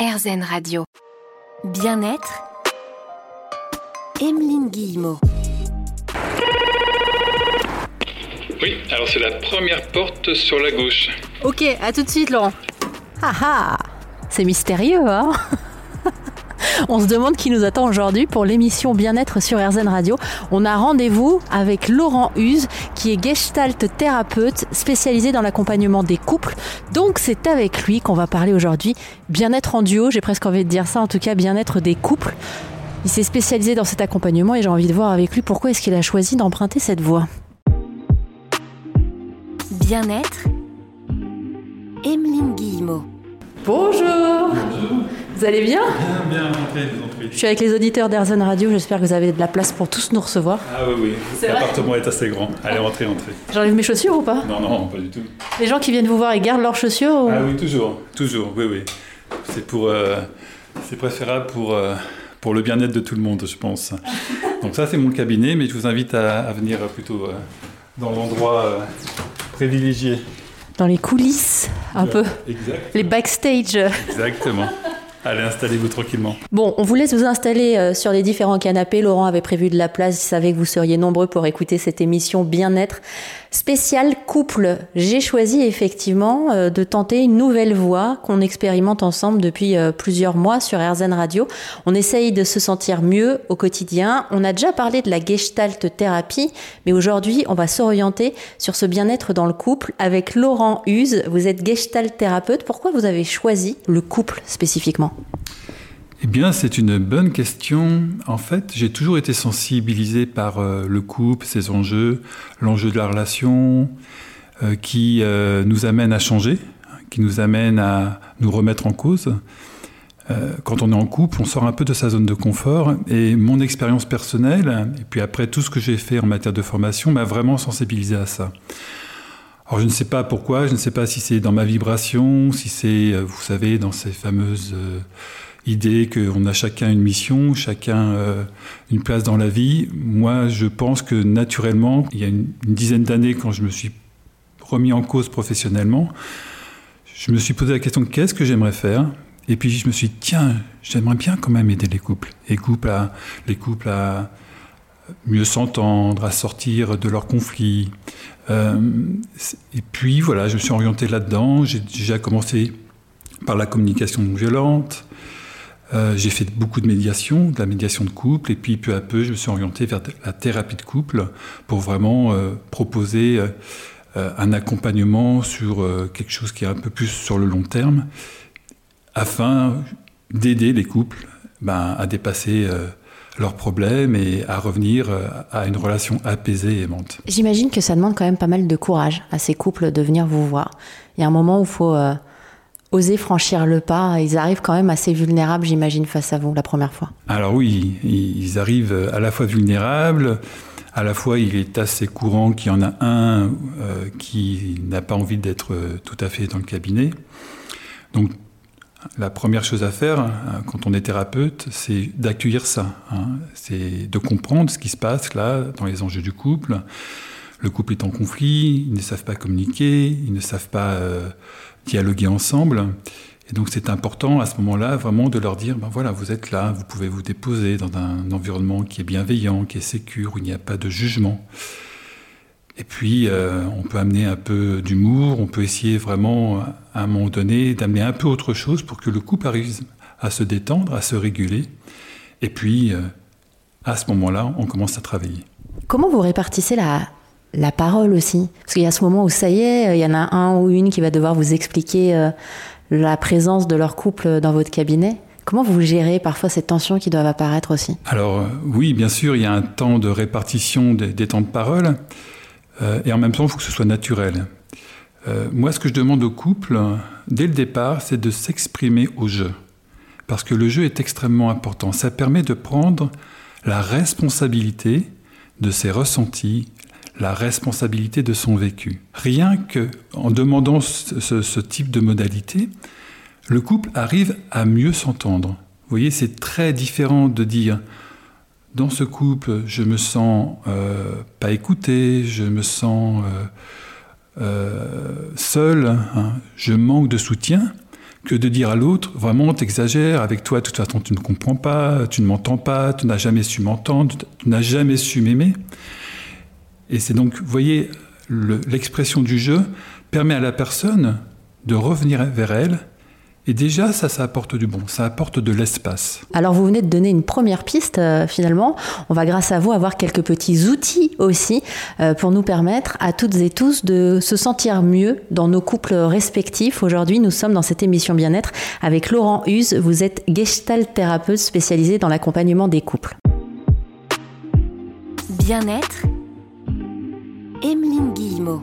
RZN Radio. Bien-être. Emeline Guillemot. Oui, alors c'est la première porte sur la gauche. Ok, à tout de suite, Laurent. Ah ah C'est mystérieux, hein On se demande qui nous attend aujourd'hui pour l'émission Bien-être sur RZN Radio. On a rendez-vous avec Laurent Huse, qui est gestalt thérapeute spécialisé dans l'accompagnement des couples. Donc c'est avec lui qu'on va parler aujourd'hui bien-être en duo, j'ai presque envie de dire ça, en tout cas bien-être des couples. Il s'est spécialisé dans cet accompagnement et j'ai envie de voir avec lui pourquoi est-ce qu'il a choisi d'emprunter cette voie. Bien-être. Emeline Guillemot. Bonjour Vous allez bien? Bien, bien, rentrez, vous en prie. Je suis avec les auditeurs d'Airzen Radio, j'espère que vous avez de la place pour tous nous recevoir. Ah oui, oui, C'est vrai? L'appartement est assez grand. Allez, rentrez, rentrez. J'enlève mes chaussures ou pas? Non, non, pas du tout. Les gens qui viennent vous voir, ils gardent leurs chaussures ou... Ah oui, toujours, toujours, oui, oui. C'est pour... euh, c'est préférable pour, euh, pour le bien-être de tout le monde, je pense. Donc ça, c'est mon cabinet, mais je vous invite à, à venir plutôt euh, dans l'endroit euh, privilégié. Dans les coulisses, un peu. Exact. Les backstage. Exactement. Allez, installez-vous tranquillement. Bon, on vous laisse vous installer euh, sur les différents canapés. Laurent avait prévu de la place. Il savait que vous seriez nombreux pour écouter cette émission Bien-être spéciale couple. J'ai choisi effectivement euh, de tenter une nouvelle voie qu'on expérimente ensemble depuis euh, plusieurs mois sur RZN Radio. On essaye de se sentir mieux au quotidien. On a déjà parlé de la gestalt thérapie, mais aujourd'hui, on va s'orienter sur ce bien-être dans le couple avec Laurent Huse. Vous êtes gestalt thérapeute. Pourquoi vous avez choisi le couple spécifiquement? Eh bien, c'est une bonne question. En fait, j'ai toujours été sensibilisé par euh, le couple, ses enjeux, l'enjeu de la relation, euh, qui euh, nous amène à changer, qui nous amène à nous remettre en cause. Quand on est en couple, on sort un peu de sa zone de confort. Et mon expérience personnelle, et puis après tout ce que j'ai fait en matière de formation, m'a vraiment sensibilisé à ça. Alors je ne sais pas pourquoi, je ne sais pas si c'est dans ma vibration, si c'est, vous savez, dans ces fameuses idées qu'on a chacun une mission, chacun euh, une place dans la vie. Moi, je pense que naturellement, il y a une, dizaine d'années, quand je me suis remis en cause professionnellement, je me suis posé la question qu'est-ce que j'aimerais faire? Et puis je me suis dit tiens, j'aimerais bien quand même aider les couples, les couples à, les couples à mieux s'entendre, à sortir de leurs conflits. Euh, et puis voilà, je me suis orienté là-dedans. J'ai déjà commencé par la communication non violente. Euh, j'ai fait beaucoup de médiation, de la médiation de couple, et puis peu à peu, je me suis orienté vers la thérapie de couple pour vraiment euh, proposer euh, un accompagnement sur quelque chose qui est un peu plus sur le long terme, afin d'aider les couples ben, à dépasser leurs problèmes et à revenir à une relation apaisée et aimante. J'imagine que ça demande quand même pas mal de courage à ces couples de venir vous voir. Il y a un moment où il faut oser franchir le pas. Ils arrivent quand même assez vulnérables, j'imagine, face à vous la première fois. Alors oui, ils arrivent à la fois vulnérables, à la fois il est assez courant qu'il y en a un euh, qui n'a pas envie d'être euh, tout à fait dans le cabinet. Donc la première chose à faire hein, quand on est thérapeute, c'est d'accueillir ça. hein. C'est de comprendre ce qui se passe là dans les enjeux du couple. Le couple est en conflit, ils ne savent pas communiquer, ils ne savent pas euh, dialoguer ensemble. Et donc c'est important à ce moment-là vraiment de leur dire, ben voilà, vous êtes là, vous pouvez vous déposer dans un environnement qui est bienveillant, qui est sécure, où il n'y a pas de jugement. Et puis euh, on peut amener un peu d'humour, on peut essayer vraiment à un moment donné d'amener un peu autre chose pour que le couple arrive à se détendre, à se réguler. Et puis euh, à ce moment-là, on commence à travailler. Comment vous répartissez la, la parole aussi Parce qu'il y a ce moment où ça y est, il y en a un ou une qui va devoir vous expliquer euh, la présence de leur couple dans votre cabinet. Comment vous gérez parfois ces tensions qui doivent apparaître aussi? Alors euh, oui, bien sûr, il y a un temps de répartition des, temps de parole, euh, et en même temps, il faut que ce soit naturel. Moi, ce que je demande au couple, dès le départ, c'est de s'exprimer au jeu. Parce que le jeu est extrêmement important. Ça permet de prendre la responsabilité de ses ressentis, la responsabilité de son vécu. Rien que en demandant ce, type de modalité, le couple arrive à mieux s'entendre. Vous voyez, c'est très différent de dire dans ce couple, je me sens euh, pas écouté, je me sens euh, euh, seul, hein, je manque de soutien, que de dire à l'autre, vraiment, t'exagères, avec toi, de toute façon, tu ne comprends pas, tu ne m'entends pas, tu n'as jamais su m'entendre, tu n'as jamais su m'aimer. Et c'est donc, vous voyez, l'expression du jeu permet à la personne de revenir vers elle et déjà, ça, ça apporte du bon, ça apporte de l'espace. Alors, vous venez de donner une première piste, euh, finalement. On va, grâce à vous, avoir quelques petits outils aussi euh, pour nous permettre à toutes et tous de se sentir mieux dans nos couples respectifs. Aujourd'hui, nous sommes dans cette émission Bien-être avec Laurent Huse. Vous êtes gestalt thérapeute spécialisé dans l'accompagnement des couples. Bien-être, Emeline Guillemot.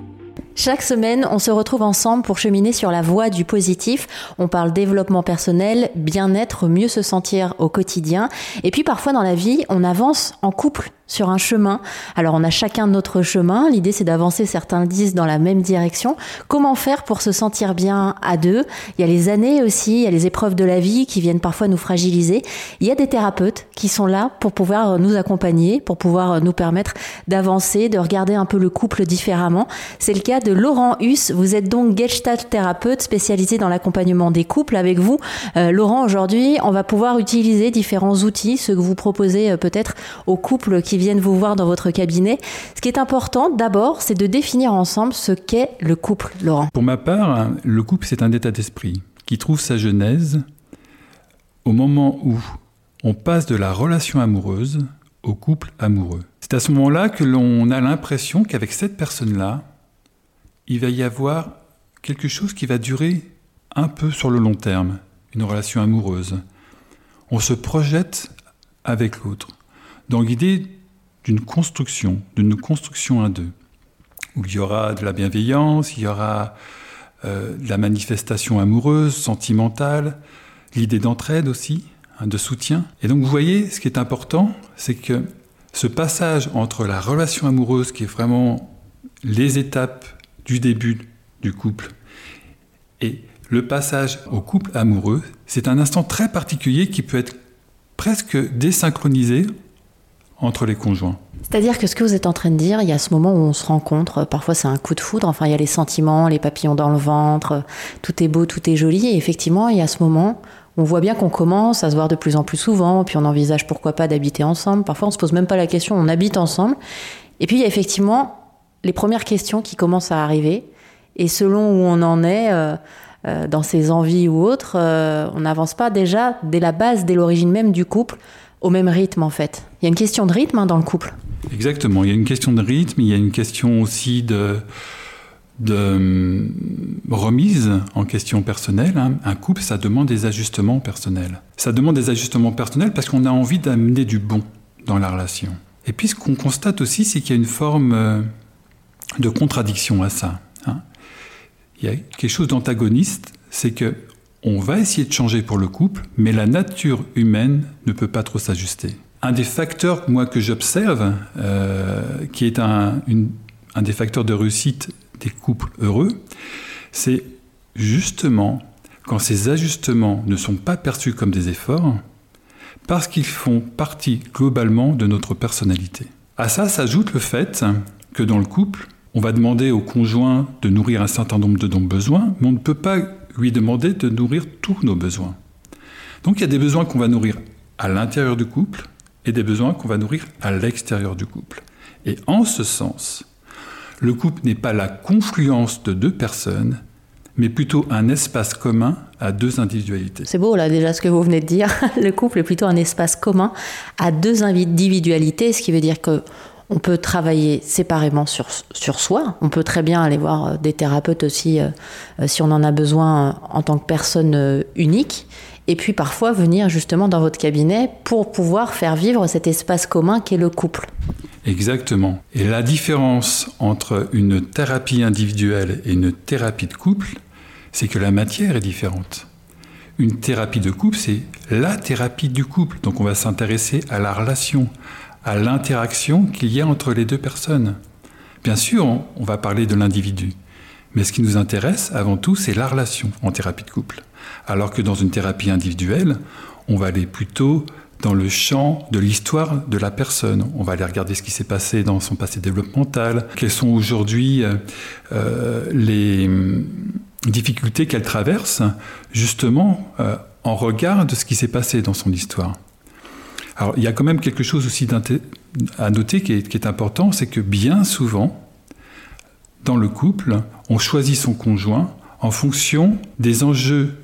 Chaque semaine, on se retrouve ensemble pour cheminer sur la voie du positif. On parle développement personnel, bien-être, mieux se sentir au quotidien. Et puis parfois dans la vie, on avance en couple sur un chemin. Alors on a chacun notre chemin. L'idée c'est d'avancer, certains disent, dans la même direction. Comment faire pour se sentir bien à deux? Il y a les années aussi, il y a les épreuves de la vie qui viennent parfois nous fragiliser. Il y a des thérapeutes qui sont là pour pouvoir nous accompagner, pour pouvoir nous permettre d'avancer, de regarder un peu le couple différemment. C'est le cas de Laurent Huss. Vous êtes donc Gestalt thérapeute spécialisé dans l'accompagnement des couples. Avec vous, euh, Laurent, aujourd'hui, on va pouvoir utiliser différents outils, ceux que vous proposez euh, peut-être aux couples qui viennent vous voir dans votre cabinet. Ce qui est important, d'abord, c'est de définir ensemble ce qu'est le couple, Laurent. Pour ma part, le couple, c'est un état d'esprit qui trouve sa genèse au moment où on passe de la relation amoureuse au couple amoureux. C'est à ce moment-là que l'on a l'impression qu'avec cette personne-là, il va y avoir quelque chose qui va durer un peu sur le long terme, une relation amoureuse. On se projette avec l'autre dans l'idée d'une construction, d'une construction à deux, où il y aura de la bienveillance, il y aura euh, la manifestation amoureuse, sentimentale, l'idée d'entraide aussi, hein, de soutien. Et donc vous voyez, ce qui est important, c'est que ce passage entre la relation amoureuse, qui est vraiment les étapes du début du couple, et le passage au couple amoureux, c'est un instant très particulier qui peut être presque désynchronisé entre les conjoints. C'est-à-dire que ce que vous êtes en train de dire, il y a ce moment où on se rencontre, parfois c'est un coup de foudre, enfin il y a les sentiments, les papillons dans le ventre, tout est beau, tout est joli, et effectivement il y a ce moment on voit bien qu'on commence à se voir de plus en plus souvent, puis on envisage pourquoi pas d'habiter ensemble, parfois on se pose même pas la question, on habite ensemble, et puis il y a effectivement les premières questions qui commencent à arriver, et selon où on en est euh, euh, dans ses envies ou autres, euh, on n'avance pas déjà dès la base, dès l'origine même du couple, au même rythme en fait. Il y a une question de rythme hein, dans le couple. Exactement, il y a une question de rythme, il y a une question aussi de, hum, remise en question personnelle. Hein. Un couple, ça demande des ajustements personnels. Ça demande des ajustements personnels parce qu'on a envie d'amener du bon dans la relation. Et puis ce qu'on constate aussi, c'est qu'il y a une forme euh, de contradiction à ça. Hein. Il y a quelque chose d'antagoniste, c'est que on va essayer de changer pour le couple, mais la nature humaine ne peut pas trop s'ajuster. Un des facteurs, moi, que j'observe, euh, qui est un, des facteurs de réussite des couples heureux, c'est justement quand ces ajustements ne sont pas perçus comme des efforts, parce qu'ils font partie globalement de notre personnalité. À ça s'ajoute le fait que dans le couple, on va demander au conjoint de nourrir un certain nombre de besoins, mais on ne peut pas lui demander de nourrir tous nos besoins. Donc il y a des besoins qu'on va nourrir à l'intérieur du couple et des besoins qu'on va nourrir à l'extérieur du couple. Et en ce sens, le couple n'est pas la confluence de deux personnes, mais plutôt un espace commun à deux individualités. C'est beau là déjà ce que vous venez de dire. Le couple est plutôt un espace commun à deux individualités, ce qui veut dire que on peut travailler séparément sur, sur soi. On peut très bien aller voir euh, des thérapeutes aussi euh, euh, si on en a besoin en tant que personne unique. Et puis parfois venir justement dans votre cabinet pour pouvoir faire vivre cet espace commun qu'est le couple. Exactement. Et la différence entre une thérapie individuelle et une thérapie de couple, c'est que la matière est différente. Une thérapie de couple, c'est la thérapie du couple. Donc on va s'intéresser à la relation, à l'interaction qu'il y a entre les deux personnes. Bien sûr, on, va parler de l'individu, mais ce qui nous intéresse avant tout, c'est la relation en thérapie de couple. Alors que dans une thérapie individuelle, on va aller plutôt dans le champ de l'histoire de la personne. On va aller regarder ce qui s'est passé dans son passé développemental, quels sont aujourd'hui euh, les, difficultés qu'elle traverse, justement en regard de ce qui s'est passé dans son histoire. Alors, il y a quand même quelque chose aussi à noter qui est, important, c'est que bien souvent, dans le couple, on choisit son conjoint en fonction des enjeux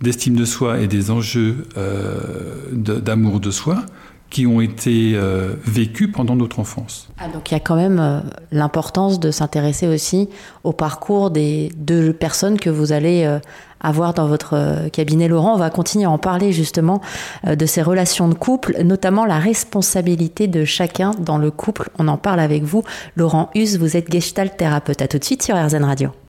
d'estime de soi et des enjeux euh, d'amour de soi qui ont été euh, vécus pendant notre enfance. Ah, donc il y a quand même euh, l'importance de s'intéresser aussi au parcours des deux personnes que vous allez avoir dans votre cabinet Laurent. On va continuer à en parler justement de ces relations de couple, notamment la responsabilité de chacun dans le couple. On en parle avec vous. Laurent Hus, vous êtes gestalt thérapeute. À tout de suite sur RZN Radio.